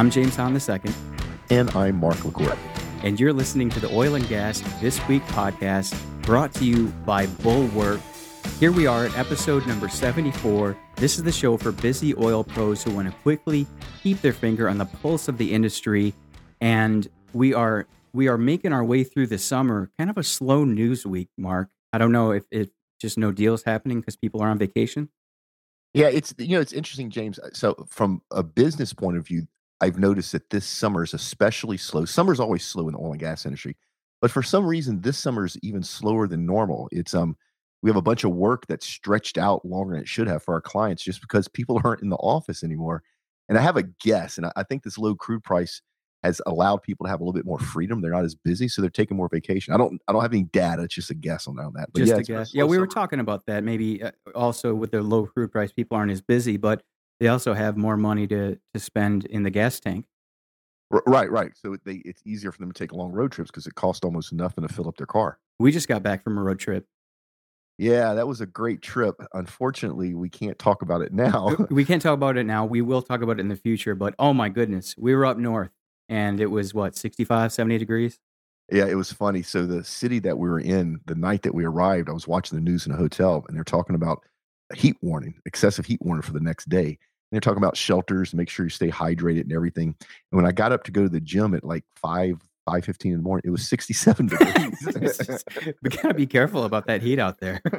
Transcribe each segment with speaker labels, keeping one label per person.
Speaker 1: I'm James Hahn II.
Speaker 2: And I'm Mark LaCour.
Speaker 1: And you're listening to the Oil and Gas This Week podcast brought to you by Bulwark. Here we are at episode number 74. This is the show for busy oil pros who want to quickly keep their finger on the pulse of the industry. And we are we are making our way through the summer, kind of a slow news week, Mark. I don't know if it just no deals happening because people are on vacation.
Speaker 2: Yeah, it's you know it's interesting, James. So from a business point of view, I've noticed that this summer is especially slow. Summer's always slow in the oil and gas industry, but for some reason this summer is even slower than normal. It's um we have a bunch of work that's stretched out longer than it should have for our clients just because people aren't in the office anymore. And I have a guess, and I, I think this low crude price has allowed people to have a little bit more freedom. They're not as busy, so they're taking more vacation. I don't I don't have any data. It's just a guess on that.
Speaker 1: But just yeah, a guess. Yeah, we were talking about that. Maybe uh, also with the low crude price, people aren't as busy, but they also have more money to to spend in the gas tank.
Speaker 2: Right, right. So they it's easier for them to take long road trips because it costs almost nothing to fill up their car.
Speaker 1: We just got back from a road trip.
Speaker 2: Yeah, that was a great trip. Unfortunately, we can't talk about it now.
Speaker 1: we can't talk about it now. We will talk about it in the future, but oh my goodness, we were up north and it was what 65 70 degrees
Speaker 2: yeah it was funny so the city that we were in the night that we arrived i was watching the news in a hotel and they're talking about a heat warning excessive heat warning for the next day they're talking about shelters to make sure you stay hydrated and everything. And when i got up to go to the gym at like 5 5 15 in the morning it was 67 degrees.
Speaker 1: We gotta be careful about that heat out there.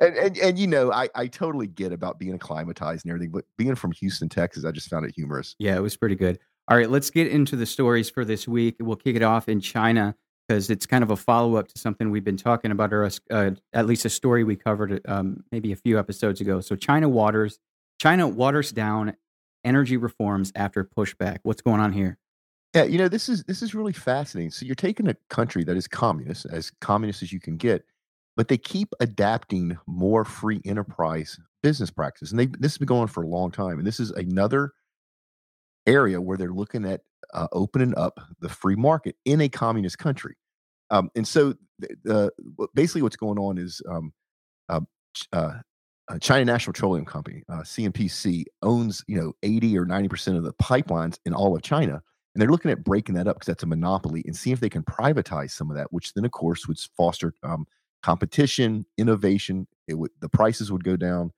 Speaker 2: And, and and you know I, I totally get about being acclimatized and everything but being from houston texas i just found it humorous.
Speaker 1: Yeah it was pretty good. All right, let's get into the stories for this week. We'll kick it off in China because it's kind of a follow up to something we've been talking about, or uh, at least a story we covered um, maybe a few episodes ago. So China waters, China waters down energy reforms after pushback. What's going on here?
Speaker 2: Yeah, you know this is this is really fascinating. So you're taking a country that is communist, as communist as you can get, but they keep adapting more free enterprise business practices, and they this has been going on for a long time. And this is another area where they're looking at uh, opening up the free market in a communist country. Um, and so, the, basically, what's going on is um, uh, uh, China National Petroleum Company, uh, CNPC, owns you know 80 or 90 percent of the pipelines in all of China, and they're looking at breaking that up because that's a monopoly, and see if they can privatize some of that, which then, of course, would foster um, competition, innovation. It would the prices would go down,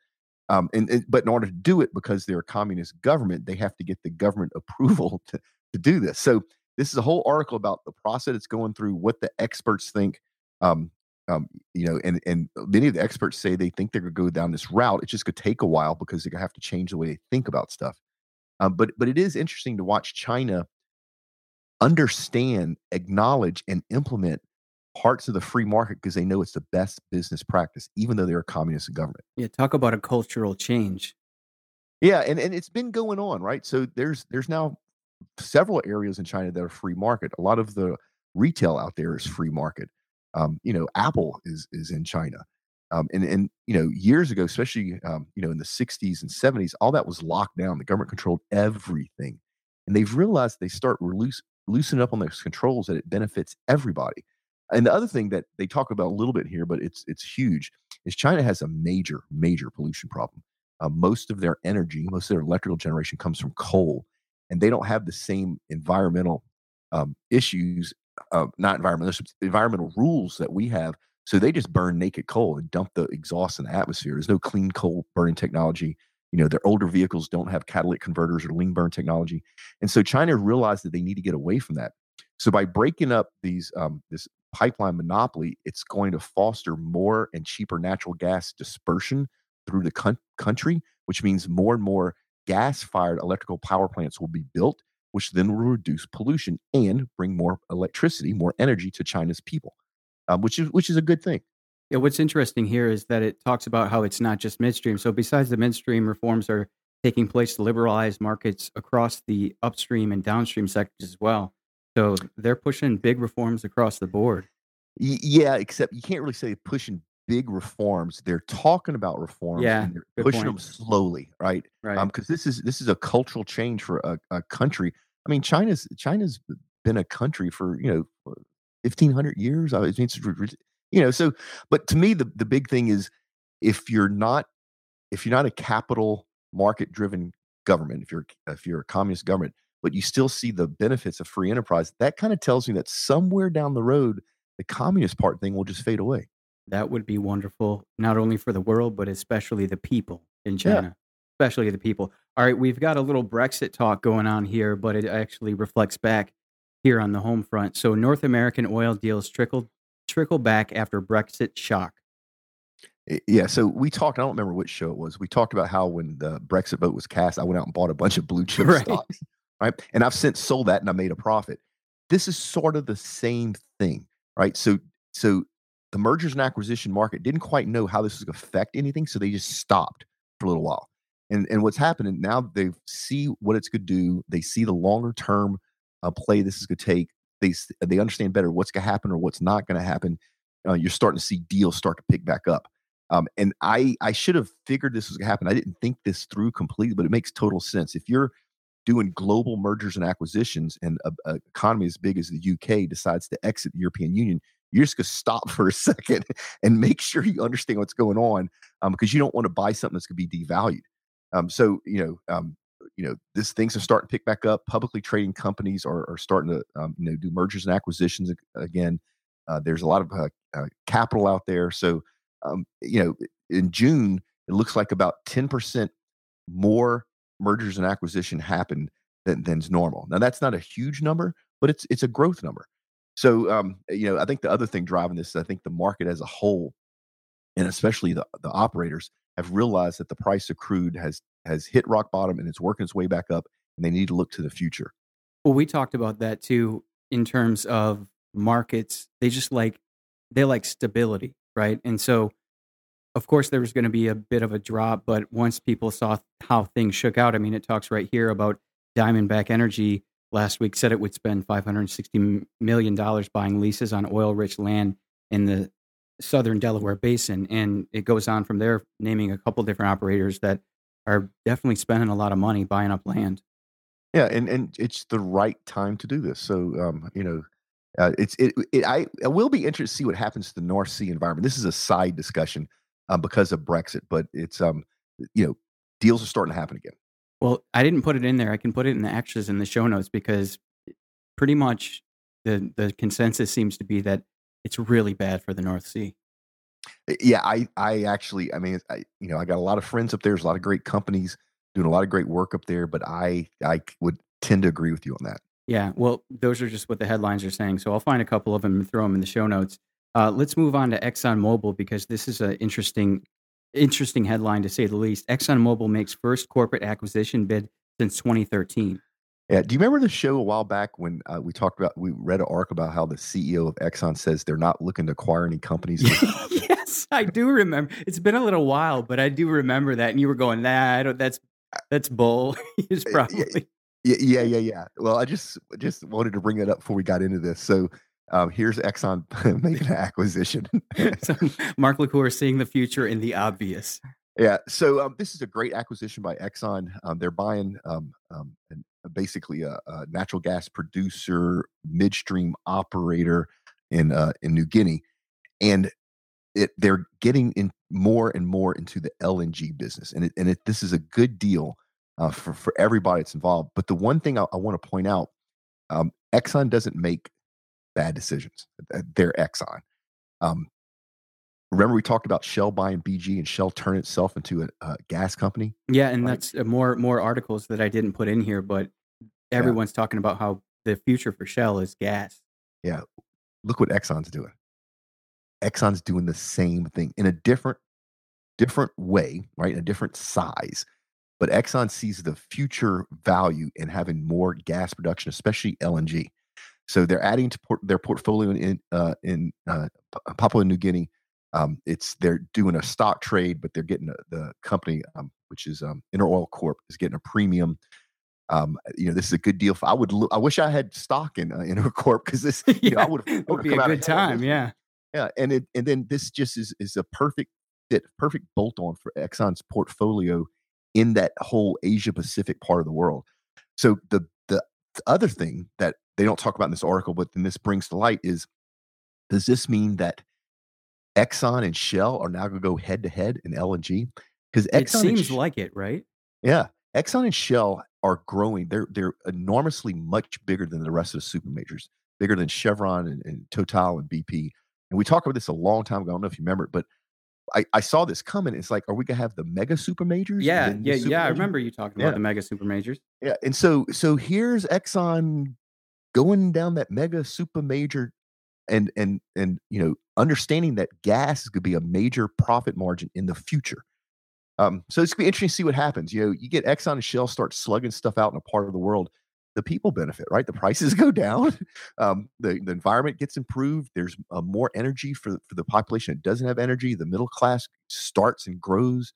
Speaker 2: um, and, and, but in order to do it, because they're a communist government, they have to get the government approval to, to do this. So this is a whole article about the process it's going through, what the experts think. Um, um, you know, and and many of the experts say they think they're going to go down this route. It's just going to take a while because they're going to have to change the way they think about stuff. Um, but but it is interesting to watch China understand, acknowledge, and implement parts of the free market because they know it's the best business practice, even though they're a communist government.
Speaker 1: Yeah, talk about a cultural change.
Speaker 2: Yeah, and, and it's been going on, right? So there's there's now several areas in China that are free market. A lot of the retail out there is free market. Um, you know, Apple is is in China. Um, and and you know, years ago, especially um, you know in the 60s and 70s, all that was locked down. The government controlled everything, and they've realized they start loose, loosening up on those controls that it benefits everybody. And the other thing that they talk about a little bit here, but it's it's huge, is China has a major major pollution problem. Uh, most of their energy, most of their electrical generation comes from coal, and they don't have the same environmental um, issues, uh, not environmental environmental rules that we have. So they just burn naked coal and dump the exhaust in the atmosphere. There's no clean coal burning technology. You know, their older vehicles don't have catalytic converters or lean burn technology, and so China realized that they need to get away from that. So by breaking up these um, this pipeline monopoly, it's going to foster more and cheaper natural gas dispersion through the con- country, which means more and more gas fired electrical power plants will be built, which then will reduce pollution and bring more electricity, more energy to China's people, um, which is which is a good thing.
Speaker 1: Yeah, what's interesting here is that it talks about how it's not just midstream. So besides the midstream reforms are taking place to liberalize markets across the upstream and downstream sectors as well. So they're pushing big reforms across the board.
Speaker 2: yeah, except you can't really say pushing big reforms. They're talking about reforms.
Speaker 1: Yeah,
Speaker 2: and they're pushing point. them slowly, right?
Speaker 1: Right.
Speaker 2: Um, because this is this is a cultural change for a, a country. I mean, China's China's been a country for you know fifteen hundred years. I mean, it's, you know, so but to me, the the big thing is if you're not if you're not a capital market driven government, if you're if you're a communist government, but you still see the benefits of free enterprise. That kind of tells me that somewhere down the road, the communist part thing will just fade away.
Speaker 1: That would be wonderful, not only for the world, but especially the people in China, yeah. especially the people. All right, we've got a little Brexit talk going on here, but it actually reflects back here on the home front. So North American oil deals trickle trickle back after Brexit shock.
Speaker 2: Yeah, so we talked. I don't remember which show it was. We talked about how when the Brexit vote was cast, I went out and bought a bunch of blue chip right. stocks, right? And I've since sold that and I made a profit. This is sort of the same thing, right? So, so the mergers and acquisition market didn't quite know how this was going to affect anything, so they just stopped for a little while. And and what's happening now? They see what it's going to do. They see the longer term uh, play this is going to take. They they understand better what's going to happen or what's not going to happen. Uh, you're starting to see deals start to pick back up. Um, and I I should have figured this was going to happen. I didn't think this through completely, but it makes total sense. If you're doing global mergers and acquisitions, and an economy as big as the UK decides to exit the European Union, you're just going to stop for a second and make sure you understand what's going on um, because you don't want to buy something that's going to be devalued. Um, so you know, um, you know, this things are starting to pick back up. Publicly trading companies are, are starting to um, you know do mergers and acquisitions again. Uh, there's a lot of uh, uh, capital out there, so um, you know, in June it looks like about ten percent more mergers and acquisition happened than than's normal. Now that's not a huge number, but it's it's a growth number. So um, you know, I think the other thing driving this is I think the market as a whole, and especially the the operators, have realized that the price of crude has has hit rock bottom and it's working its way back up, and they need to look to the future.
Speaker 1: Well, we talked about that too in terms of markets. They just like they like stability, right? And so, of course, there was going to be a bit of a drop, but once people saw how things shook out, I mean, it talks right here about Diamondback Energy last week said it would spend 560 million dollars buying leases on oil-rich land in the southern Delaware Basin, and it goes on from there, naming a couple different operators that are definitely spending a lot of money buying up land.
Speaker 2: Yeah, and and it's the right time to do this. So um, you know, uh, it's it, it. I, will be interested to see what happens to the North Sea environment. This is a side discussion um, because of Brexit, but it's um, you know, deals are starting to happen again.
Speaker 1: Well, I didn't put it in there. I can put it in the extras in the show notes because pretty much the the consensus seems to be that it's really bad for the North Sea.
Speaker 2: Yeah, I I actually, I mean, I you know, I got a lot of friends up there. There's a lot of great companies doing a lot of great work up there, but I I would tend to agree with you on that.
Speaker 1: Yeah, well, those are just what the headlines are saying. So I'll find a couple of them and throw them in the show notes. Uh, let's move on to ExxonMobil because this is an interesting, interesting headline to say the least. ExxonMobil makes first corporate acquisition bid since 2013.
Speaker 2: Yeah. Do you remember the show a while back when uh, we talked about, we read an arc about how the CEO of Exxon says they're not looking to acquire any companies?
Speaker 1: yes, I do remember. It's been a little while, but I do remember that. And you were going, nah, I don't, that's, that's bull. He's probably.
Speaker 2: Yeah, yeah, yeah, yeah. Well, I just just wanted to bring it up before we got into this. So um, here's Exxon making an acquisition.
Speaker 1: so Mark LaCour seeing the future in the obvious.
Speaker 2: Yeah. So um, this is a great acquisition by Exxon. Um, they're buying um, um, an basically a, a, natural gas producer, midstream operator in uh, in New Guinea, and it they're getting in more and more into the LNG business, and it, and it, this is a good deal uh, for for everybody that's involved. But the one thing I, I want to point out, um, Exxon doesn't make bad decisions. They're Exxon. Um, remember we talked about Shell buying BG and Shell turn itself into a, a gas company.
Speaker 1: Yeah, and right? that's uh, more more articles that I didn't put in here, but everyone's yeah. talking about how the future for Shell is gas.
Speaker 2: Yeah, look what Exxon's doing. Exxon's doing the same thing in a different different way, right? In a different size. But Exxon sees the future value in having more gas production, especially LNG. So they're adding to port, their portfolio in uh, in uh, Papua New Guinea um, it's they're doing a stock trade, but they're getting a, the company, um, which is um, InterOil Corp, is getting a premium. Um, you know, this is a good deal. For, I would. I wish I had stock in uh, Intercorp because this. yeah, you know, I would.
Speaker 1: It would be a good time. Yeah.
Speaker 2: Yeah, and it and then this just is is a perfect fit, perfect bolt on for Exxon's portfolio in that whole Asia Pacific part of the world. So the the other thing that they don't talk about in this article, but then this brings to light is, does this mean that Exxon and Shell are now going to go head to head in LNG because
Speaker 1: it seems like it, right?
Speaker 2: Yeah, Exxon and Shell are growing. They're they're enormously much bigger than the rest of the super majors, bigger than Chevron and, and Total and BP. And we talked about this a long time ago. I don't know if you remember it, but I, I saw this coming. It's like, are we gonna have the mega super majors?
Speaker 1: Yeah, yeah, yeah. I remember you talking yeah. about the mega super majors.
Speaker 2: Yeah, and so so here's Exxon going down that mega super major and and and you know understanding that gas is to be a major profit margin in the future um, so it's going to be interesting to see what happens you know you get exxon and shell start slugging stuff out in a part of the world the people benefit right the prices go down um, the, the environment gets improved there's uh, more energy for, for the population that doesn't have energy the middle class starts and grows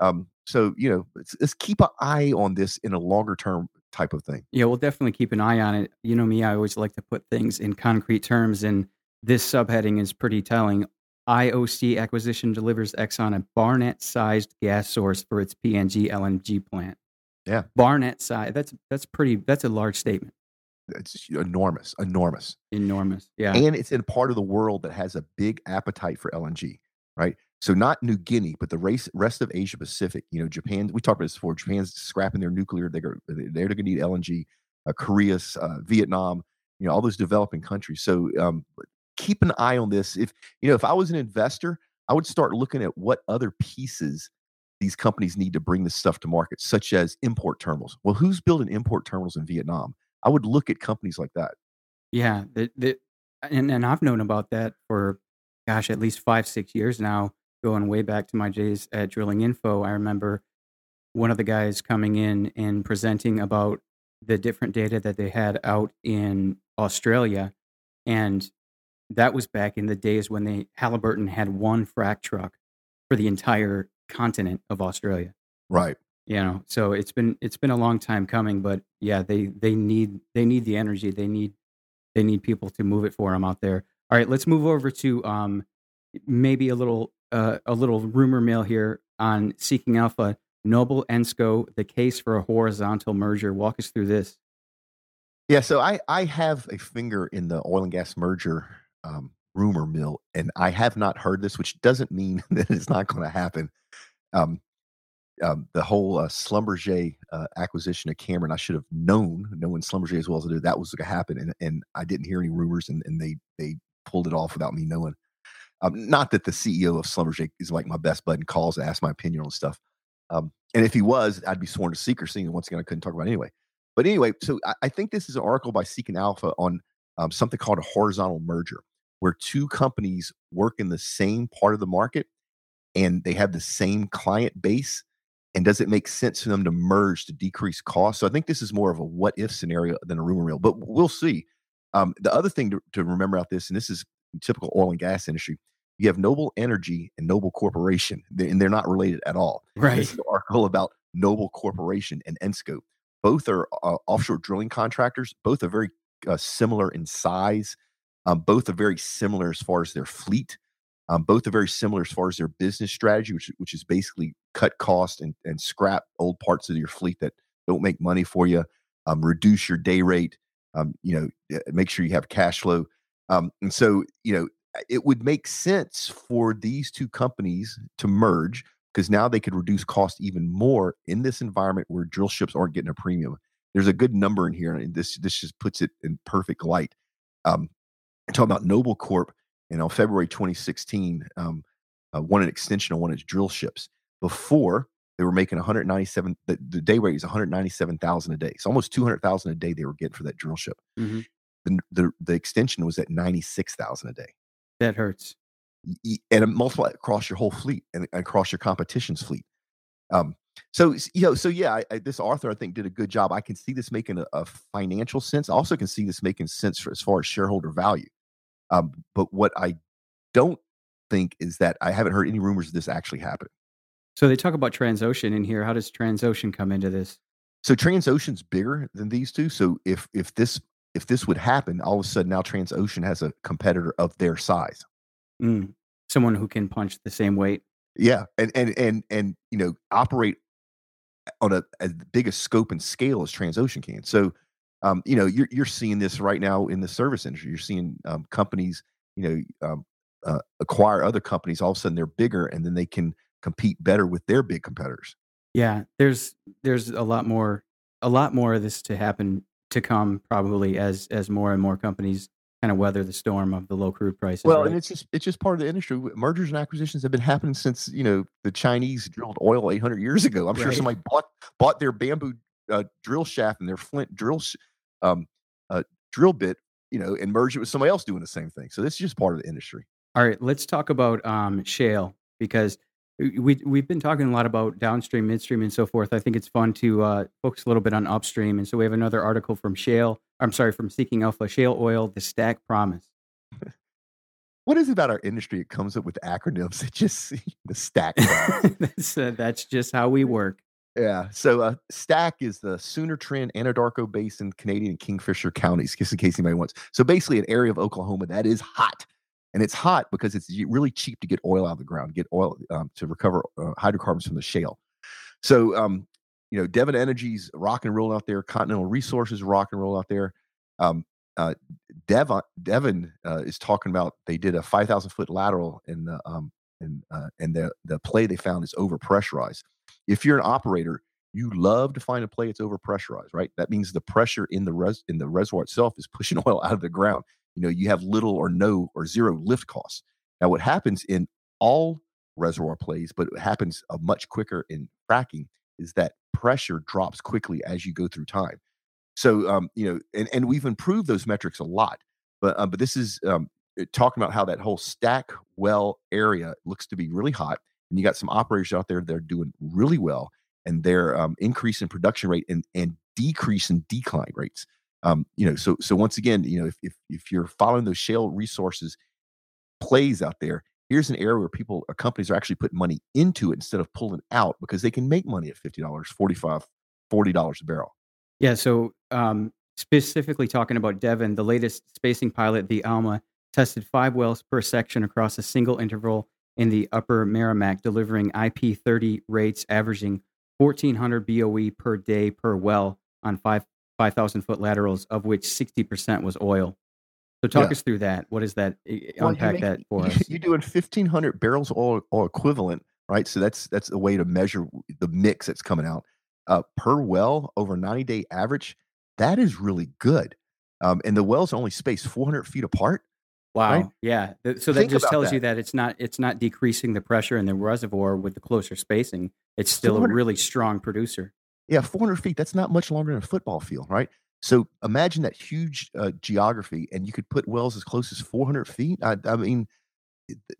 Speaker 2: um, so you know let's, let's keep an eye on this in a longer term type of thing.
Speaker 1: Yeah, we'll definitely keep an eye on it. You know me, I always like to put things in concrete terms, and this subheading is pretty telling. IOC acquisition delivers Exxon a Barnett sized gas source for its PNG LNG plant.
Speaker 2: Yeah.
Speaker 1: Barnett size. That's that's pretty that's a large statement.
Speaker 2: It's enormous, enormous.
Speaker 1: Enormous. Yeah.
Speaker 2: And it's in part of the world that has a big appetite for LNG, right? So not New Guinea, but the race, rest of Asia Pacific. You know, Japan. We talked about this before. Japan's scrapping their nuclear. They're they're going to need LNG. Uh, Korea's, uh, Vietnam. You know, all those developing countries. So um, keep an eye on this. If you know, if I was an investor, I would start looking at what other pieces these companies need to bring this stuff to market, such as import terminals. Well, who's building import terminals in Vietnam? I would look at companies like that.
Speaker 1: Yeah, the, the, and and I've known about that for gosh, at least five six years now going way back to my days at Drilling Info, I remember one of the guys coming in and presenting about the different data that they had out in Australia. And that was back in the days when they Halliburton had one frac truck for the entire continent of Australia.
Speaker 2: Right.
Speaker 1: You know, so it's been it's been a long time coming, but yeah, they they need they need the energy. They need they need people to move it for them out there. All right, let's move over to um maybe a little uh, a little rumor mill here on Seeking Alpha. Noble Ensco, the case for a horizontal merger. Walk us through this.
Speaker 2: Yeah, so I I have a finger in the oil and gas merger um, rumor mill, and I have not heard this, which doesn't mean that it's not going to happen. Um, um, the whole uh, uh, acquisition of Cameron, I should have known, knowing Schlumberger as well as I did, that was going to happen, and and I didn't hear any rumors, and, and they they pulled it off without me knowing. Um, not that the CEO of Schlumberger is like my best bud and calls to ask my opinion on stuff. Um, and if he was, I'd be sworn to secrecy. And once again, I couldn't talk about it anyway. But anyway, so I, I think this is an article by Seeking Alpha on um, something called a horizontal merger, where two companies work in the same part of the market and they have the same client base. And does it make sense for them to merge to decrease costs? So I think this is more of a what if scenario than a rumor mill, but we'll see. Um, the other thing to, to remember about this, and this is typical oil and gas industry, you have Noble Energy and Noble Corporation, and they're not related at all.
Speaker 1: Right. This
Speaker 2: is an article about Noble Corporation and Ensco. Both are uh, offshore drilling contractors. Both are very uh, similar in size. Um, both are very similar as far as their fleet. Um, both are very similar as far as their business strategy, which which is basically cut cost and, and scrap old parts of your fleet that don't make money for you. Um, reduce your day rate. Um, you know, make sure you have cash flow. Um, and so, you know, it would make sense for these two companies to merge because now they could reduce cost even more in this environment where drill ships aren't getting a premium. There's a good number in here, and this this just puts it in perfect light. Um, talking about Noble Corp, and on February 2016, um, uh, won an extension on one of its drill ships. Before they were making 197, the, the day rate is 197,000 a day. It's almost 200,000 a day they were getting for that drill ship. Mm-hmm. The, the the extension was at 96,000 a day.
Speaker 1: That hurts.
Speaker 2: And multiply across your whole fleet and across your competition's fleet. Um, so you know, so yeah, I, I, this author I think did a good job. I can see this making a, a financial sense. I also can see this making sense for, as far as shareholder value. Um, but what I don't think is that I haven't heard any rumors of this actually happening.
Speaker 1: So they talk about Transocean in here. How does Transocean come into this?
Speaker 2: So Transocean's bigger than these two. So if if this if this would happen, all of a sudden now Transocean has a competitor of their size.
Speaker 1: Mm. Someone who can punch the same weight.
Speaker 2: Yeah, and and and and you know operate on a as big a scope and scale as Transocean can. So, um, you know, you're you're seeing this right now in the service industry. You're seeing um, companies, you know, um, uh, acquire other companies. All of a sudden, they're bigger, and then they can compete better with their big competitors.
Speaker 1: Yeah, there's there's a lot more a lot more of this to happen to come probably as as more and more companies kind of weather the storm of the low crude prices.
Speaker 2: Well,
Speaker 1: right?
Speaker 2: and it's just it's just part of the industry. Mergers and acquisitions have been happening since you know the Chinese drilled oil 800 years ago. I'm sure somebody bought bought their bamboo uh, drill shaft and their flint drill sh- um, uh, drill bit, you know, and merge it with somebody else doing the same thing. So this is just part of the industry.
Speaker 1: All right, let's talk about um, shale because we we've been talking a lot about downstream, midstream, and so forth. I think it's fun to uh, focus a little bit on upstream, and so we have another article from Shale. I'm sorry, from Seeking Alpha, Shale Oil, the Stack Promise.
Speaker 2: What is it about our industry? It comes up with acronyms that just the stack.
Speaker 1: that's, uh, that's just how we work.
Speaker 2: Yeah. So uh, Stack is the Sooner Trend, Anadarko Basin, Canadian Kingfisher counties, just in case anybody wants. So basically, an area of Oklahoma that is hot, and it's hot because it's really cheap to get oil out of the ground, get oil um, to recover uh, hydrocarbons from the shale. So um, you know, Devon Energy's rock and roll out there. Continental Resources rock and roll out there. Um, uh, Devon Devon uh, is talking about they did a 5,000 foot lateral in the um, and uh, and the the play they found is over pressurized. If you're an operator, you love to find a play that's over pressurized, right? That means the pressure in the res in the reservoir itself is pushing oil out of the ground. You know, you have little or no or zero lift costs. Now, what happens in all reservoir plays, but it happens much quicker in fracking, is that pressure drops quickly as you go through time. So, um, you know, and, and we've improved those metrics a lot. But um, but this is um, talking about how that whole stack well area looks to be really hot, and you got some operators out there that are doing really well, and they're um, increasing production rate and and decreasing decline rates. Um, you know, so so once again, you know, if if if you're following those shale resources plays out there, here's an area where people or companies are actually putting money into it instead of pulling out because they can make money at fifty dollars, 45 40 dollars a barrel.
Speaker 1: Yeah. So um, specifically talking about Devon, the latest spacing pilot, the Alma, tested five wells per section across a single interval in the upper Meramec, delivering IP30 rates averaging 1,400 BOE per day per well on five 5,000 foot laterals, of which 60% was oil. So talk
Speaker 2: Yeah.
Speaker 1: us through that. What is that?
Speaker 2: Well,
Speaker 1: Unpack
Speaker 2: make-
Speaker 1: that for us.
Speaker 2: You're doing 1,500 barrels oil, oil equivalent, right? So that's that's a way to measure the mix that's coming out uh, per well over 90 day average. That is really good. Um, and the wells are only spaced 400 feet apart.
Speaker 1: Wow.
Speaker 2: right?
Speaker 1: Yeah. So that
Speaker 2: Think
Speaker 1: just tells you
Speaker 2: that.
Speaker 1: that it's not it's not decreasing the pressure in the reservoir with the closer spacing. It's still a really strong producer.
Speaker 2: Yeah, 400 feet. That's not much longer than a football field, right? So imagine that huge uh, geography, and you could put wells as close as 400 feet. I, I mean,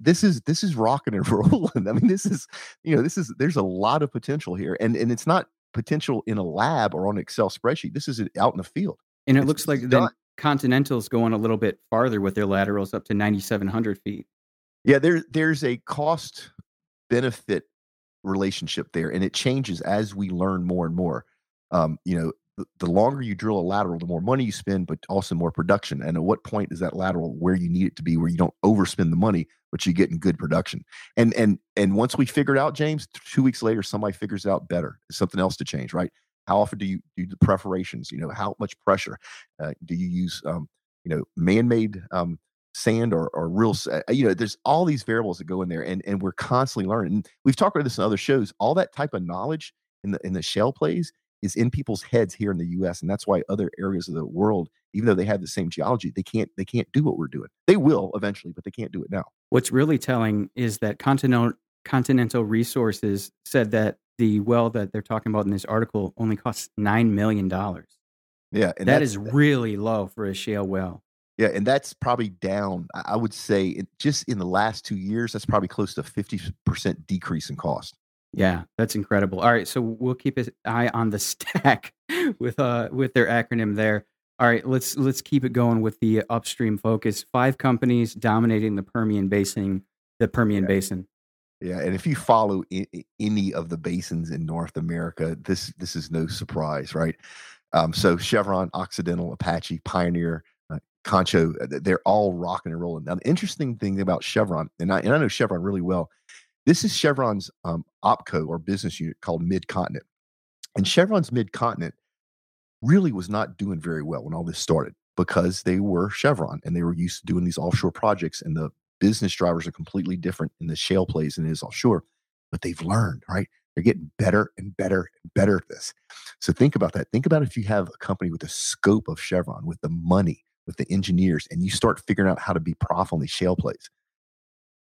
Speaker 2: this is this is rocking and rolling. I mean, this is you know this is there's a lot of potential here, and and it's not potential in a lab or on an Excel spreadsheet. This is out in the field.
Speaker 1: And it
Speaker 2: It's-
Speaker 1: looks like then. Continental's going a little bit farther with their laterals up to 9,700 feet.
Speaker 2: Yeah, there there's a cost benefit relationship there, and it changes as we learn more and more. Um, you know, the, the longer you drill a lateral, the more money you spend, but also more production. And at what point is that lateral where you need it to be, where you don't overspend the money, but you get in good production? And and and once we figure it out, James, two weeks later, somebody figures out better. It's something else to change, right? How often do you do the perforations? You know, how much pressure uh, do you use? Um, you know, man-made um, sand or, or real you know there's all these variables that go in there and and we're constantly learning and we've talked about this in other shows all that type of knowledge in the in the shale plays is in people's heads here in the US and that's why other areas of the world even though they have the same geology they can't they can't do what we're doing they will eventually but they can't do it now
Speaker 1: What's really telling is that Continental Continental Resources said that the well that they're talking about in this article only costs nine million dollars.
Speaker 2: yeah and that's-
Speaker 1: really low for a shale well.
Speaker 2: yeah and that's probably down i would say it, just in the last two years that's probably close to 50% decrease in cost
Speaker 1: Yeah, that's incredible. All right, so we'll keep an eye on the stack with uh with their acronym there. All right, let's let's keep it going with the upstream focus. Five companies dominating the Permian Basin, the Permian Basin.
Speaker 2: Yeah, and if you follow I- any of the basins in North America, this this is no surprise, right? Um, so Chevron, Occidental, Apache, Pioneer, uh, Concho, uh, th- they're all rocking and rolling. Now, the interesting thing about Chevron, and I and I know Chevron really well, this is Chevron's um, opco or business unit called Mid Continent, and Chevron's Mid Continent really was not doing very well when all this started because they were Chevron and they were used to doing these offshore projects and the business drivers are completely different in the shale plays than it is offshore. But they've learned, right? They're getting better and better and better at this. So think about that. Think about if you have a company with the scope of Chevron, with the money, with the engineers, and you start figuring out how to be profitable in these shale plays.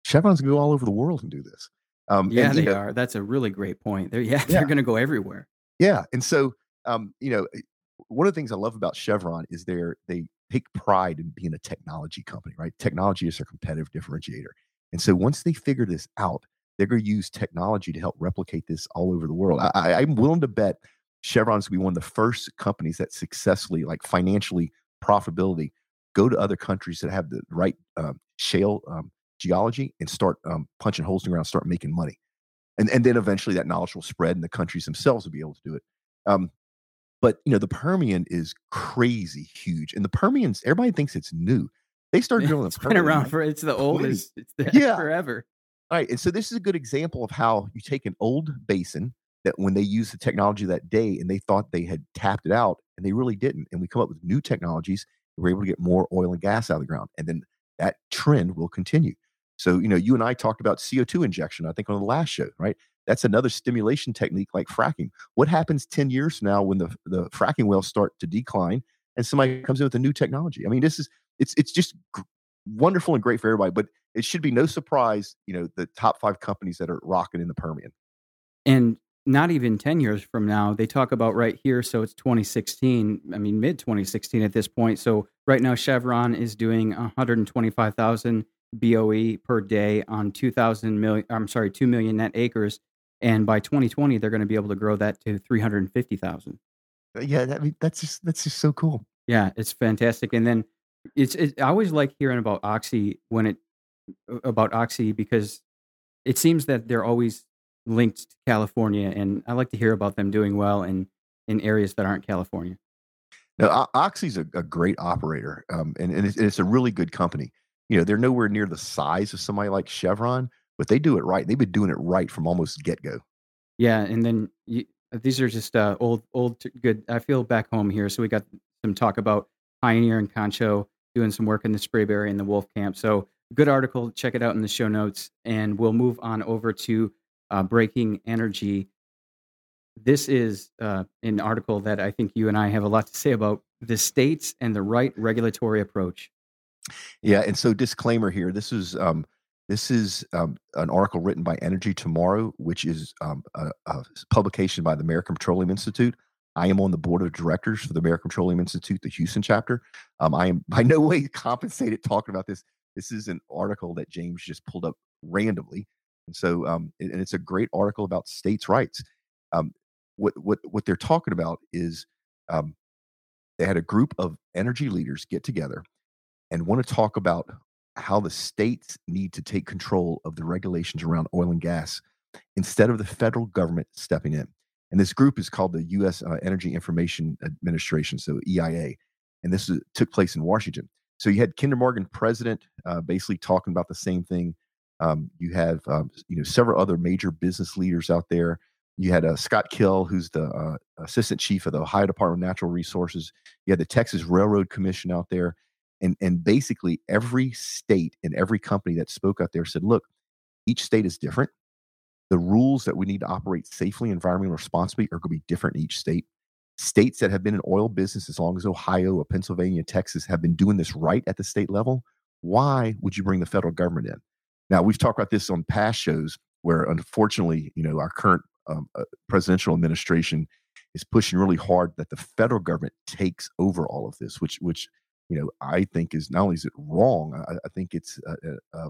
Speaker 2: Chevron's gonna go all over the world and do this.
Speaker 1: Um, yeah, and, they know, are. That's a really great point. They're yeah, yeah. they're going to go everywhere.
Speaker 2: Yeah, and so um, you know, eh, one of the things I love about Chevron is they're they take pride in being a technology company, right? Technology is their competitive differentiator, and so once they figure this out, they're going to use technology to help replicate this all over the world. I, I'm willing to bet Chevron's going to be one of the first companies that successfully, like financially, profitability, go to other countries that have the right um, shale um, geology and start um, punching holes in the ground, start making money. And, and then eventually that knowledge will spread and the countries themselves will be able to do it. But you know, the Permian is crazy huge. And the Permian's everybody thinks it's new. They started drilling
Speaker 1: the Permian.
Speaker 2: been
Speaker 1: around for it's the oldest, it's the, yeah. forever.
Speaker 2: All right. And so this is a good example of how you take an old basin that when they used the technology that day and they thought they had tapped it out and they really didn't. And we come up with new technologies, we're able to get more oil and gas out of the ground. And then that trend will continue. So, you know, you and I talked about CO2 injection, I think on the last show, right? That's another stimulation technique like fracking. What happens 10 years from now when the, the fracking wells start to decline and somebody comes in with a new technology? I mean, this is, it's, it's just wonderful and great for everybody, but it should be no surprise, you know, the top five companies that are rocking in the Permian.
Speaker 1: And not even 10 years from now, they talk about right here. So it's 2016, I mean, mid 2016 at this point. So right now, Chevron is doing 125,000 BOE per day on 2,000 million, I'm sorry, 2 million net acres. And by 2020, they're going to be able to grow that to 350,000.
Speaker 2: Uh, yeah, I mean, that's just, that's just so cool.
Speaker 1: Yeah, it's fantastic. And then it's, it, I always like hearing about Oxy when it, about Oxy because it seems that they're always linked to California. And I like to hear about them doing well in, in areas that aren't California.
Speaker 2: Now, Oxy's a, a great operator, um, and, and it's, it's, a really good company you know, they're nowhere near the size of somebody like Chevron, but they do it right. They've been doing it right from almost get go.
Speaker 1: Yeah, and then you, these are just uh, old, old, good. I feel back home here, so we got some talk about Pioneer and Concho doing some work in the Sprayberry and the Wolf Camp. So good article. Check it out in the show notes, and we'll move on over to uh, Breaking Energy. This is uh, an article that I think you and I have a lot to say about the states and the right regulatory approach.
Speaker 2: Yeah, and so disclaimer here. This is um, this is um, an article written by Energy Tomorrow, which is um, a, a publication by the American Petroleum Institute. I am on the board of directors for the American Petroleum Institute, the Houston chapter. Um, I am by no way compensated talking about this. This is an article that James just pulled up randomly, and so um, and it's a great article about states' rights. Um, what what what they're talking about is um, they had a group of energy leaders get together and want to talk about how the states need to take control of the regulations around oil and gas instead of the federal government stepping in. And this group is called the U.S. Uh, Energy Information Administration, so EIA. And this is, took place in Washington. So you had Kinder Morgan president uh, basically talking about the same thing. Um, you have um, you know several other major business leaders out there. You had uh, Scott Kell, who's the uh, assistant chief of the Ohio Department of Natural Resources. You had the Texas Railroad Commission out there and and basically every state and every company that spoke out there said look each state is different. The rules that we need to operate safely environmentally responsibly are going to be different in each state. States that have been in oil business as long as ohio or pennsylvania texas have been doing this right at the state level why would you bring the federal government in? Now we've talked about this on past shows where unfortunately you know our current um, uh, presidential administration is pushing really hard that the federal government takes over all of this which which you know, I think is not only is it wrong, I, I think it's a, a,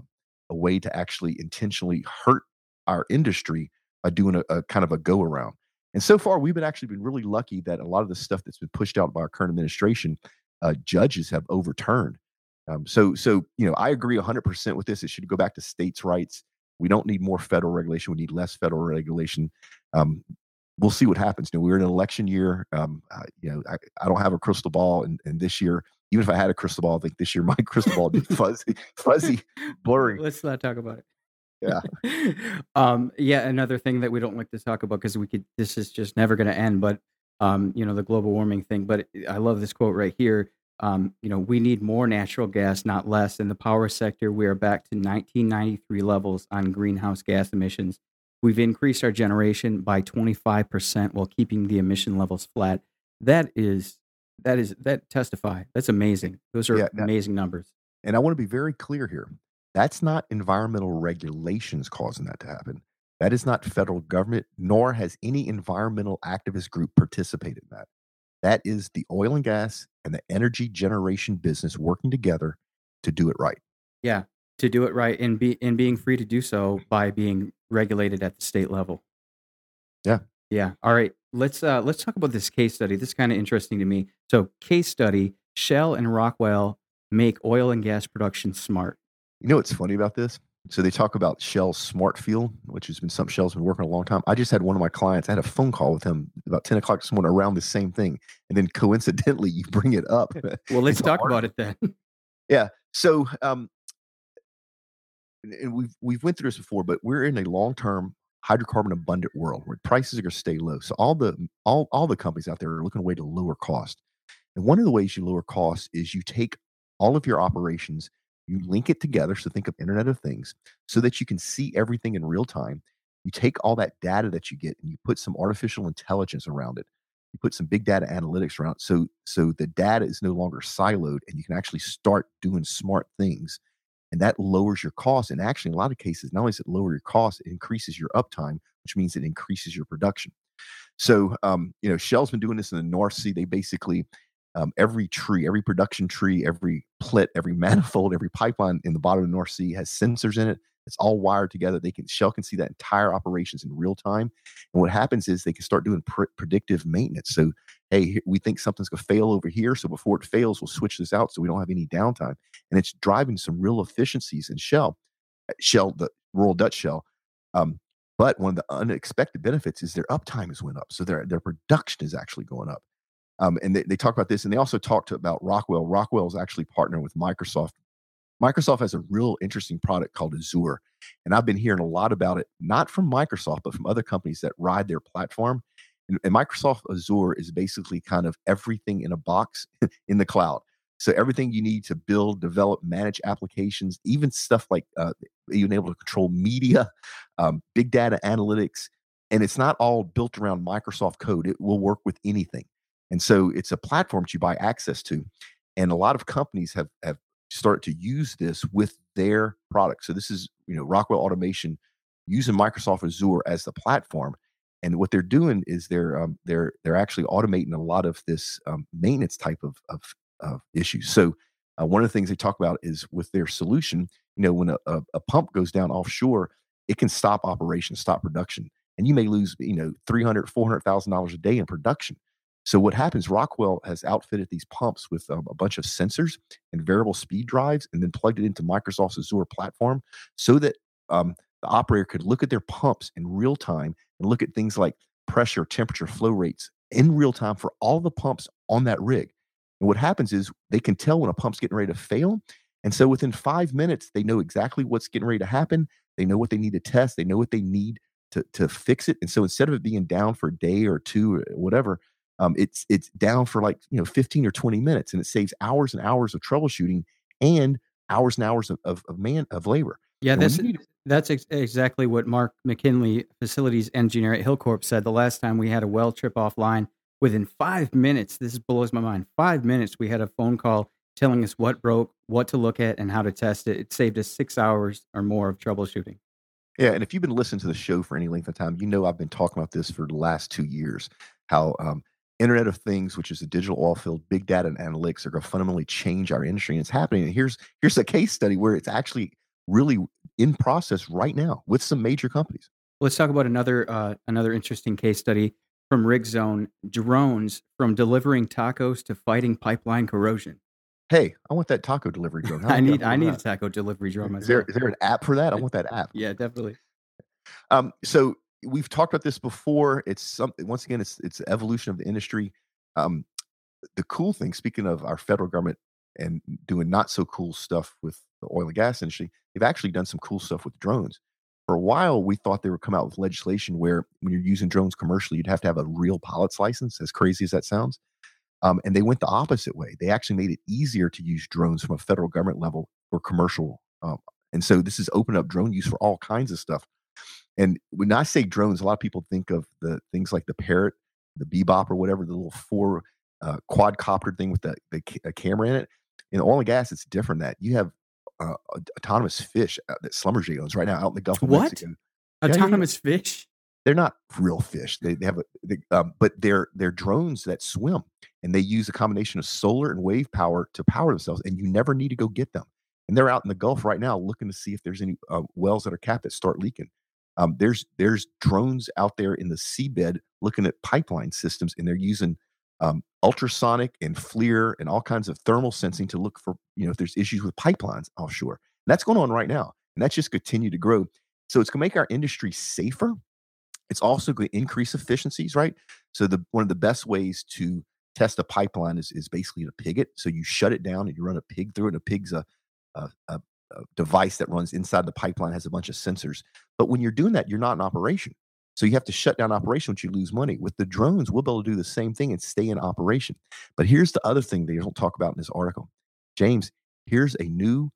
Speaker 2: a, way to actually intentionally hurt our industry by doing a, a, kind of a go around. And so far, we've been actually been really lucky that a lot of the stuff that's been pushed out by our current administration, uh, judges have overturned. Um, so, so you know, I agree 100% with this. It should go back to states' rights. We don't need more federal regulation. We need less federal regulation. Um, we'll see what happens. You know, we're in an election year. Um, uh, you know, I, I, don't have a crystal ball, and, and this year even if I had a crystal ball, I think this year my crystal ball would be fuzzy, fuzzy, blurry.
Speaker 1: Let's not talk about it.
Speaker 2: Yeah.
Speaker 1: um, yeah. Another thing that we don't like to talk about because we could, this is just never going to end, but, um, you know, the global warming thing. But I love this quote right here. Um, you know, we need more natural gas, not less. In the power sector, we are back to 1993 levels on greenhouse gas emissions. We've increased our generation by 25% while keeping the emission levels flat. That is that is that testify. That's amazing. Those are
Speaker 2: Yeah, that-
Speaker 1: amazing numbers.
Speaker 2: And I want to be very clear here. That's not environmental regulations causing that to happen. That is not federal government, nor has any environmental activist group participated in that. That is the oil and gas and the energy generation business working together to do it right.
Speaker 1: Yeah, to do it right and be and being free to do so by being regulated at the state level.
Speaker 2: Yeah.
Speaker 1: Yeah. All right. Let's uh let's talk about this case study. This is kind of interesting to me. So, case study, Shell and Rockwell make oil and gas production smart.
Speaker 2: You know what's funny about this? So they talk about Shell's smart fuel, which has been something Shell's been working on a long time. I just had one of my clients, I had a phone call with him about 10 o'clock this morning around the same thing. And then coincidentally, you bring it up.
Speaker 1: Well, let's talk about it then.
Speaker 2: Yeah. So um and- and we've we've went through this before, but we're in a long-term hydrocarbon abundant world where prices are going to stay low. So all the all all the companies out there are looking a way to lower cost. And one of the ways you lower costs is you take all of your operations, you mm-hmm. link it together. So think of Internet of Things, so that you can see everything in real time. You take all that data that you get and you put some artificial intelligence around it. You put some big data analytics around it. So so the data is no longer siloed and you can actually start doing smart things. And that lowers your cost. And actually, in a lot of cases, not only does it lower your cost, it increases your uptime, which means it increases your production. So, um, you know, Shell's been doing this in the North Sea. They basically um, every tree, every production tree, every PLET, every manifold, every pipeline in the bottom of the North Sea has sensors in it. It's all wired together. They can Shell can see that entire operations in real time. And what happens is they can start doing pr- predictive maintenance. So, hey, we think something's going to fail over here. So before it fails, we'll switch this out so we don't have any downtime. And it's driving some real efficiencies in Shell, uh, Shell, the Royal Dutch Shell. Um, but one of the unexpected benefits is their uptime has went up. So their their production is actually going up. Um, and they, they talk about this, and they also talked about Rockwell. Rockwell is actually partnering with Microsoft. Microsoft has a real interesting product called Azure, and I've been hearing a lot about it, not from Microsoft, but from other companies that ride their platform. And, and Microsoft Azure is basically kind of everything in a box in the cloud. So everything you need to build, develop, manage applications, even stuff like uh, being able to control media, um, big data analytics, and it's not all built around Microsoft code. It will work with anything. And so it's a platform that you buy access to. And a lot of companies have have started to use this with their product. So this is, you know, Rockwell Automation using Microsoft Azure as the platform. And what they're doing is they're um, they're they're actually automating a lot of this um, maintenance type of of, of issues. So uh, one of the things they talk about is with their solution, you know, when a, a, a pump goes down offshore, it can stop operation, stop production, and you may lose, you know, three hundred, four hundred thousand dollars a day in production. So what happens? Rockwell has outfitted these pumps with um, a bunch of sensors and variable speed drives, and then plugged it into Microsoft's Azure platform, so that um, the operator could look at their pumps in real time and look at things like pressure, temperature, flow rates in real time for all the pumps on that rig. And what happens is they can tell when a pump's getting ready to fail. And so within five minutes, they know exactly what's getting ready to happen. They know what they need to test. They know what they need to, to fix it. And so instead of it being down for a day or two or whatever, um, it's it's down for like you know 15 or 20 minutes and it saves hours and hours of troubleshooting and hours and hours of, of, of man of labor.
Speaker 1: Yeah,
Speaker 2: And
Speaker 1: that's
Speaker 2: need-
Speaker 1: that's ex- exactly what Mark McKinley, facilities engineer at Hilcorp, said the last time we had a well trip offline. Within five minutes, this blows my mind. Five minutes, we had a phone call telling us what broke, what to look at, and how to test it. It saved us six hours or more of troubleshooting.
Speaker 2: Yeah, and if you've been listening to the show for any length of time, you know I've been talking about this for the last two years. How um, Internet of Things, which is the digital oil field, big data and analytics, are going to fundamentally change our industry, and it's happening. And here's here's a case study where it's actually really in process right now with some major companies.
Speaker 1: Let's talk about another uh, another interesting case study from Rigzone: drones from delivering tacos to fighting pipeline corrosion.
Speaker 2: Hey, I want that taco delivery drone.
Speaker 1: I need I need a taco delivery drone
Speaker 2: Is there
Speaker 1: myself.
Speaker 2: is there an app for that? I want that app.
Speaker 1: Yeah, definitely.
Speaker 2: Um, so we've talked about this before. It's something once again, it's it's evolution of the industry. Um, the cool thing, speaking of our federal government and doing not so cool stuff with the oil and gas industry, they've actually done some cool stuff with drones. For a while, we thought they would come out with legislation where when you're using drones commercially, you'd have to have a real pilot's license, as crazy as that sounds. Um, and they went the opposite way. They actually made it easier to use drones from a federal government level for commercial. Um, and so this has opened up drone use for all kinds of stuff. And when I say drones, a lot of people think of the things like the Parrot, the Bebop, or whatever, the little four uh, quadcopter thing with the, the camera in it. In oil and gas, it's different. That you have uh, autonomous fish uh, that Schlumberger owns right now out in the Gulf of
Speaker 1: what?
Speaker 2: Mexico.
Speaker 1: Autonomous yeah, yeah. fish?
Speaker 2: They're not real fish. They, they have a, they, um, but they're they're drones that swim, and they use a combination of solar and wave power to power themselves, and you never need to go get them. And they're out in the Gulf right now looking to see if there's any uh, wells that are capped that start leaking. Um, there's there's drones out there in the seabed looking at pipeline systems, and they're using um, ultrasonic and FLIR and all kinds of thermal sensing to look for you know if there's issues with pipelines offshore. And that's going on right now, and that's just continue to grow. So it's going to make our industry safer. It's also going to increase efficiencies, right? So the one of the best ways to test a pipeline is is basically to pig it. So you shut it down and you run a pig through it. And a pig's a, a, a, a device that runs inside the pipeline has a bunch of sensors. But when you're doing that, you're not in operation. So you have to shut down operation which you lose money. With the drones, we'll be able to do the same thing and stay in operation. But here's the other thing they don't talk about in this article. James, here's a new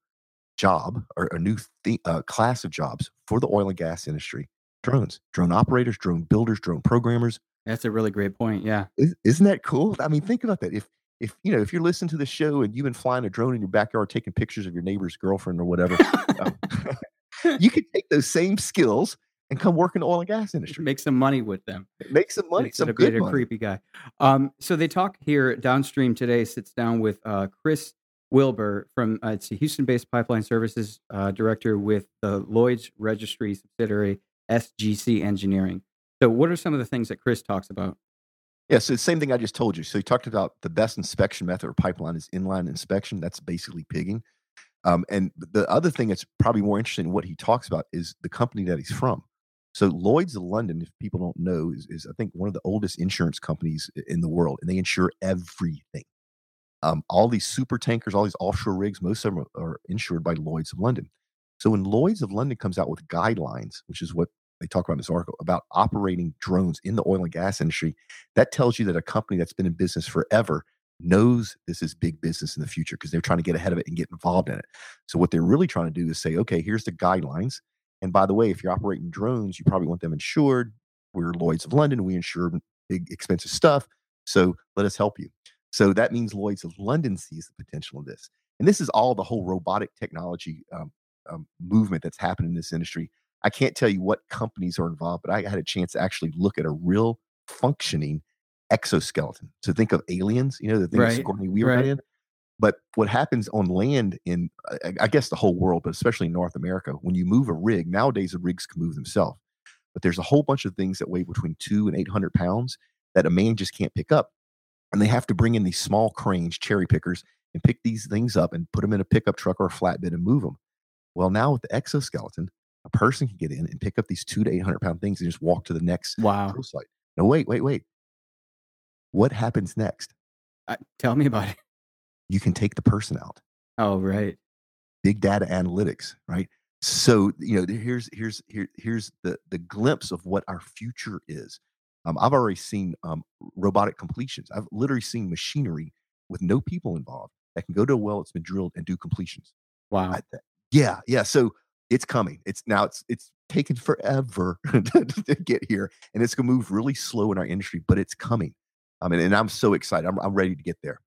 Speaker 2: job or a new th- uh, class of jobs for the oil and gas industry drones, drone operators, drone builders, drone programmers.
Speaker 1: That's a really great point. Yeah.
Speaker 2: Isn't that cool? I mean, think about that. If if you know if you're listening to the show and you've been flying a drone in your backyard taking pictures of your neighbor's girlfriend or whatever um, you could take those same skills and come work in the oil and gas industry.
Speaker 1: Make some money with them.
Speaker 2: Make some money. Instead some of being
Speaker 1: a creepy guy. Um, so they talk here downstream today. Sits down with uh, Chris Wilbur from uh, it's a Houston-based pipeline services uh, director with the Lloyd's Registry subsidiary SGC Engineering. So, what are some of the things that Chris talks about?
Speaker 2: Yeah, so the same thing I just told you. So he talked about the best inspection method or pipeline is inline inspection. That's basically pigging. Um, and the other thing that's probably more interesting, what he talks about, is the company that he's from. So Lloyd's of London, if people don't know, is, is I think one of the oldest insurance companies in the world, and they insure everything. Um, all these super tankers, all these offshore rigs, most of them are insured by Lloyd's of London. So when Lloyd's of London comes out with guidelines, which is what they talk about in this article about operating drones in the oil and gas industry, that tells you that a company that's been in business forever knows this is big business in the future because they're trying to get ahead of it and get involved in it. So what they're really trying to do is say, okay, here's the guidelines. And by the way, if you're operating drones, you probably want them insured. We're Lloyd's of London. We insure big, expensive stuff. So let us help you. So that means Lloyd's of London sees the potential of this. And this is all the whole robotic technology um, um, movement that's happened in this industry. I can't tell you what companies are involved, but I had a chance to actually look at a real functioning exoskeleton. So think of aliens, you know, the things right. Sigourney Weaver right. in. But what happens on land in, I guess, the whole world, but especially in North America, when you move a rig, nowadays the rigs can move themselves. But there's a whole bunch of things that weigh between two and 800 pounds that a man just can't pick up. And they have to bring in these small cranes, cherry pickers, and pick these things up and put them in a pickup truck or a flatbed and move them. Well, now with the exoskeleton, a person can get in and pick up these two to 800 pound things and just walk to the next
Speaker 1: wow.
Speaker 2: site. No, wait, wait, wait. What happens next?
Speaker 1: Uh, tell me about it
Speaker 2: you can take the person out.
Speaker 1: Oh, right.
Speaker 2: Big data analytics, right? So you know, here's here's here, here's the the glimpse of what our future is. Um, I've already seen um, robotic completions. I've literally seen machinery with no people involved that can go to a well that's been drilled and do completions.
Speaker 1: Wow. I,
Speaker 2: yeah, yeah. So it's coming. It's now it's it's taken forever to get here, and it's gonna move really slow in our industry, but it's coming. I mean, and I'm so excited. I'm, I'm ready to get there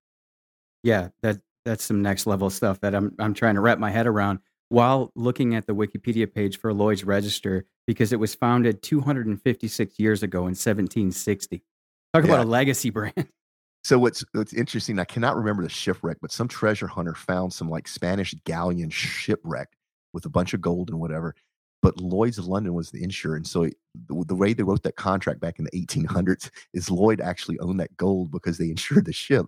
Speaker 1: yeah, that that's some next level stuff that I'm I'm trying to wrap my head around while looking at the Wikipedia page for Lloyd's Register because it was founded 256 years ago in 1760. Talk yeah. about a legacy brand.
Speaker 2: So what's what's interesting, I cannot remember the shipwreck, but some treasure hunter found some like Spanish galleon shipwreck with a bunch of gold and whatever but Lloyd's of London was the insurer. And so the, the, way they wrote that contract back in the 1800s is Lloyd actually owned that gold because they insured the ship.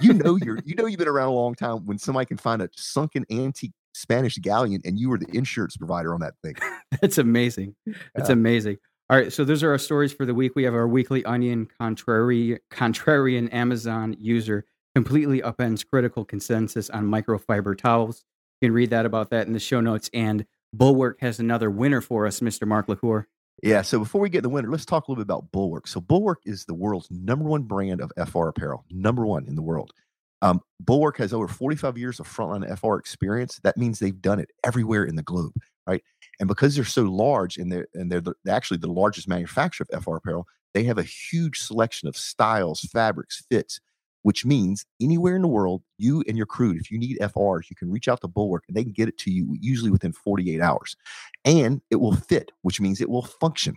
Speaker 2: You know you're you know you've been around a long time when somebody can find a sunken antique Spanish galleon and you were the insurance provider on that thing.
Speaker 1: That's amazing. That's yeah. amazing. All right, so those are our stories for the week. We have our weekly onion contrary contrarian Amazon user completely upends critical consensus on microfiber towels. You can read that about that in the show notes and Bulwark has another winner for us, Mr. Mark LaCour.
Speaker 2: Yeah. So before we get the winner, let's talk a little bit about Bulwark. So Bulwark is the world's number one brand of FR apparel, number one in the world. Um, Bulwark has over 45 years of frontline FR experience. That means they've done it everywhere in the globe, right? And because they're so large and they're and they're the, actually the largest manufacturer of FR apparel, they have a huge selection of styles, fabrics, fits, which means anywhere in the world, you and your crew, if you need FRs, you can reach out to Bulwark and they can get it to you usually within 48 hours. And it will fit, which means it will function.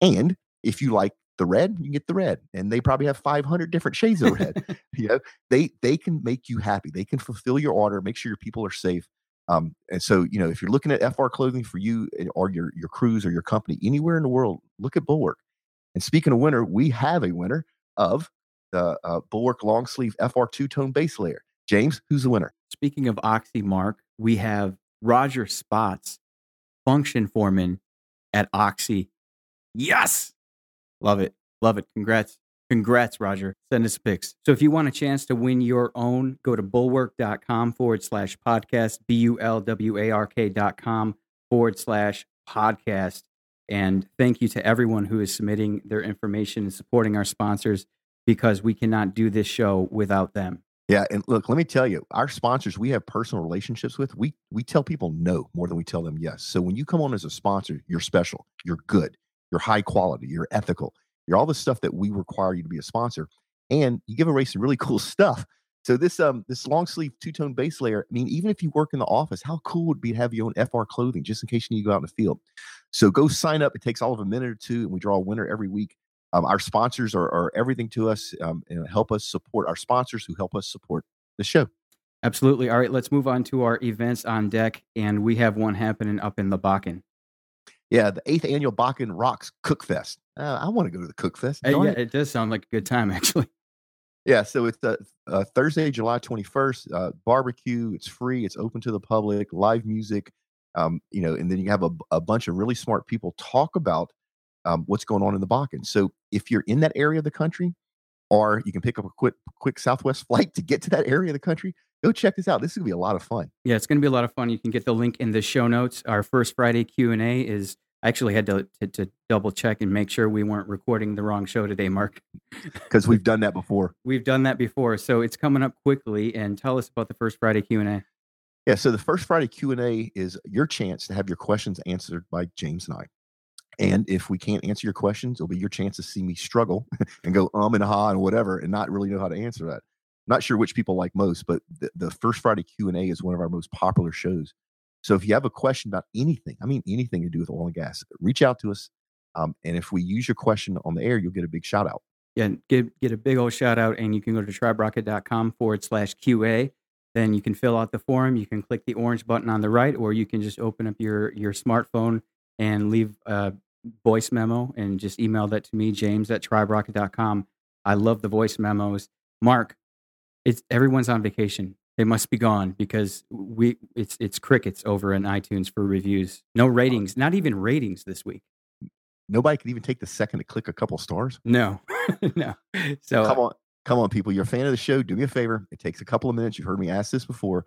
Speaker 2: And if you like the red, you get the red. And they probably have 500 different shades of red. you know, they they can make you happy. They can fulfill your order, make sure your people are safe. Um, and so, you know, if you're looking at FR clothing for you or your your crews or your company anywhere in the world, look at Bulwark. And speaking of winter, we have a winner of the uh, Bulwark long sleeve FR two tone base layer. James, who's the winner?
Speaker 1: Speaking of Oxy, Mark, we have Roger Spots, function foreman at Oxy. Yes, love it, love it. Congrats, congrats, Roger. Send us pics. So if you want a chance to win your own, go to bulwark.com forward slash podcast, B U L W A R K dot com forward slash podcast. And thank you to everyone who is submitting their information and supporting our sponsors because we cannot do this show without them.
Speaker 2: Yeah, and look, let me tell you, our sponsors we have personal relationships with. We we tell people no more than we tell them yes. So when you come on as a sponsor, you're special, you're good, you're high quality, you're ethical, you're all the stuff that we require you to be a sponsor, and you give away some really cool stuff. So this um this long sleeve two tone base layer. I mean, even if you work in the office, how cool would it be to have your own FR clothing just in case you need to go out in the field? So go sign up. It takes all of a minute or two, and we draw a winner every week. Um, our sponsors are, are, everything to us um, and help us support our sponsors who help us support the show.
Speaker 1: Absolutely. All right, let's move on to our events on deck, and we have one happening up in the Bakken.
Speaker 2: Yeah, the eighth annual Bakken Rocks Cook Fest. Uh, I want to go to the Cook Fest.
Speaker 1: Uh, yeah, it? it does sound like a good time, actually.
Speaker 2: Yeah, so it's uh, uh, Thursday, July 21st. Uh, barbecue. It's free. It's open to the public. Live music. Um, you know, and then you have a, a bunch of really smart people talk about um, what's going on in the Bakken. So if you're in that area of the country, or you can pick up a quick quick Southwest flight to get to that area of the country, go check this out. This is gonna be a lot of fun.
Speaker 1: Yeah, it's gonna be a lot of fun. You can get the link in the show notes. Our first Friday Q and A is. I actually had to, to, to double check and make sure we weren't recording the wrong show today, Mark.
Speaker 2: Because we've done that before.
Speaker 1: we've done that before, so it's coming up quickly. And tell us about the first Friday Q and A.
Speaker 2: Yeah, so the first Friday Q and A is your chance to have your questions answered by James and I. And if we can't answer your questions, it'll be your chance to see me struggle and go um and ha and whatever, and not really know how to answer that. Not sure which people like most, but the, the first Friday Q and A is one of our most popular shows. So if you have a question about anything, I mean anything to do with oil and gas, reach out to us. Um, and if we use your question on the air, you'll get a big shout out.
Speaker 1: Yeah, get get a big old shout out, and you can go to triberocket.com forward slash QA. Then you can fill out the form. You can click the orange button on the right, or you can just open up your your smartphone and leave a voice memo and just email that to me, James at triberocket.com. I love the voice memos. Mark, it's everyone's on vacation. They must be gone because we it's it's crickets over in iTunes for reviews. No ratings, not even ratings this week.
Speaker 2: Nobody could even take the second to click a couple stars.
Speaker 1: No, no. So
Speaker 2: come uh on, come on, people. You're a fan of the show. Do me a favor. It takes a couple of minutes. You've heard me ask this before.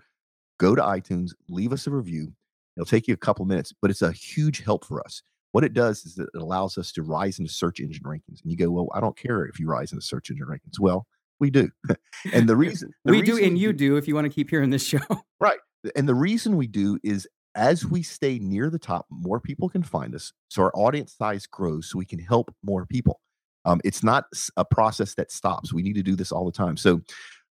Speaker 2: Go to iTunes, leave us a review. It'll take you a couple minutes, but it's a huge help for us. What it does is it allows us to rise into search engine rankings. And you go, well, I don't care if you rise into search engine rankings. Well, we do. and the reason the
Speaker 1: we
Speaker 2: reason
Speaker 1: do, and you do, if you want to keep hearing this show.
Speaker 2: Right. And the reason we do is as we stay near the top, more people can find us. So our audience size grows so we can help more people. Um, it's not a process that stops. We need to do this all the time. So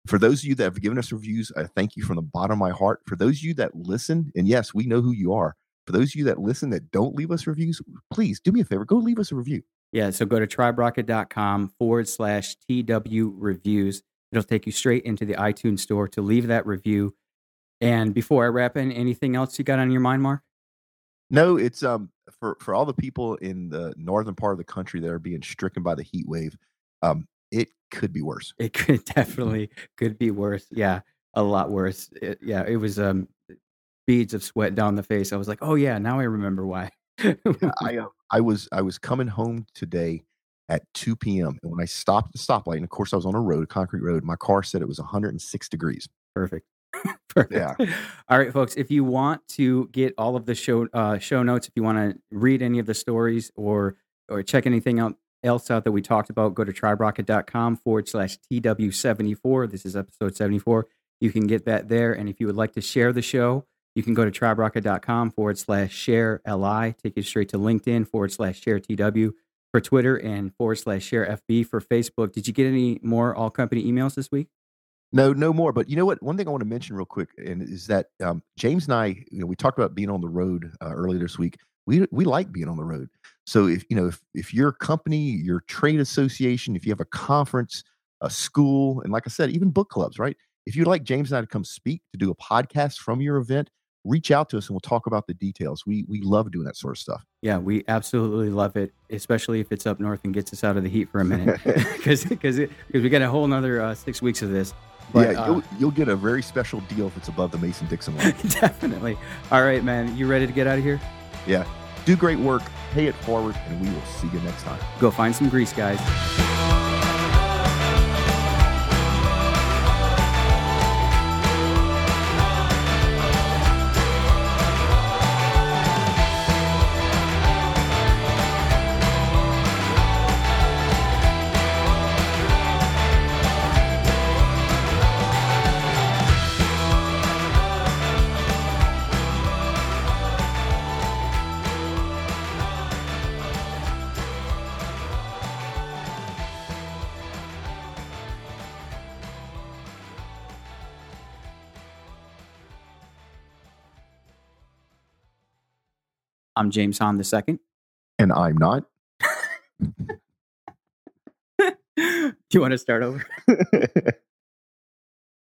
Speaker 2: for those of you that have given us reviews, I thank you from the bottom of my heart. For those of you that listen, and yes, we know who you are. For those of you that listen that don't leave us reviews, please do me a favor, go leave us a review.
Speaker 1: Yeah, so go to triberocket.com forward slash TW reviews. It'll take you straight into the iTunes store to leave that review. And before I wrap in, anything else you got on your mind, Mark?
Speaker 2: No, it's um for for all the people in the northern part of the country that are being stricken by the heat wave. Um, it could be worse.
Speaker 1: It could definitely could be worse. Yeah, a lot worse. It, yeah, it was um beads of sweat down the face. I was like, oh yeah, now I remember why.
Speaker 2: yeah, I uh, I was I was coming home today at 2 p.m. and when I stopped the stoplight, and of course I was on a road, a concrete road, my car said it was 106 degrees.
Speaker 1: Perfect. Perfect. Yeah. All right, folks. If you want to get all of the show uh, show notes, if you want to read any of the stories or or check anything out else out that we talked about, go to triberocket.com forward slash TW74. This is episode 74. You can get that there. And if you would like to share the show, You can go to triberocket.com forward slash share LI, take you straight to LinkedIn forward slash share TW for Twitter and forward slash share FB for Facebook. Did you get any more all company emails this week?
Speaker 2: No, no more. But you know what? One thing I want to mention real quick, and is that um, James and I, you know, we talked about being on the road uh, earlier this week. We we like being on the road. So if you know if if your company, your trade association, if you have a conference, a school, and like I said, even book clubs, right? If you'd like James and I to come speak to do a podcast from your event, reach out to us and we'll talk about the details. We we love doing that sort of stuff.
Speaker 1: Yeah, we absolutely love it, especially if it's up north and gets us out of the heat for a minute, because because we got a whole another uh, six weeks of this.
Speaker 2: But, yeah, you'll, uh, you'll get a very special deal if it's above the Mason Dixon line.
Speaker 1: definitely. All right, man. You ready to get out of here?
Speaker 2: Yeah. Do great work, pay it forward, and we will see you next time.
Speaker 1: Go find some grease, guys. I'm James Hahn the second.
Speaker 2: And I'm not.
Speaker 1: Do you want to start over?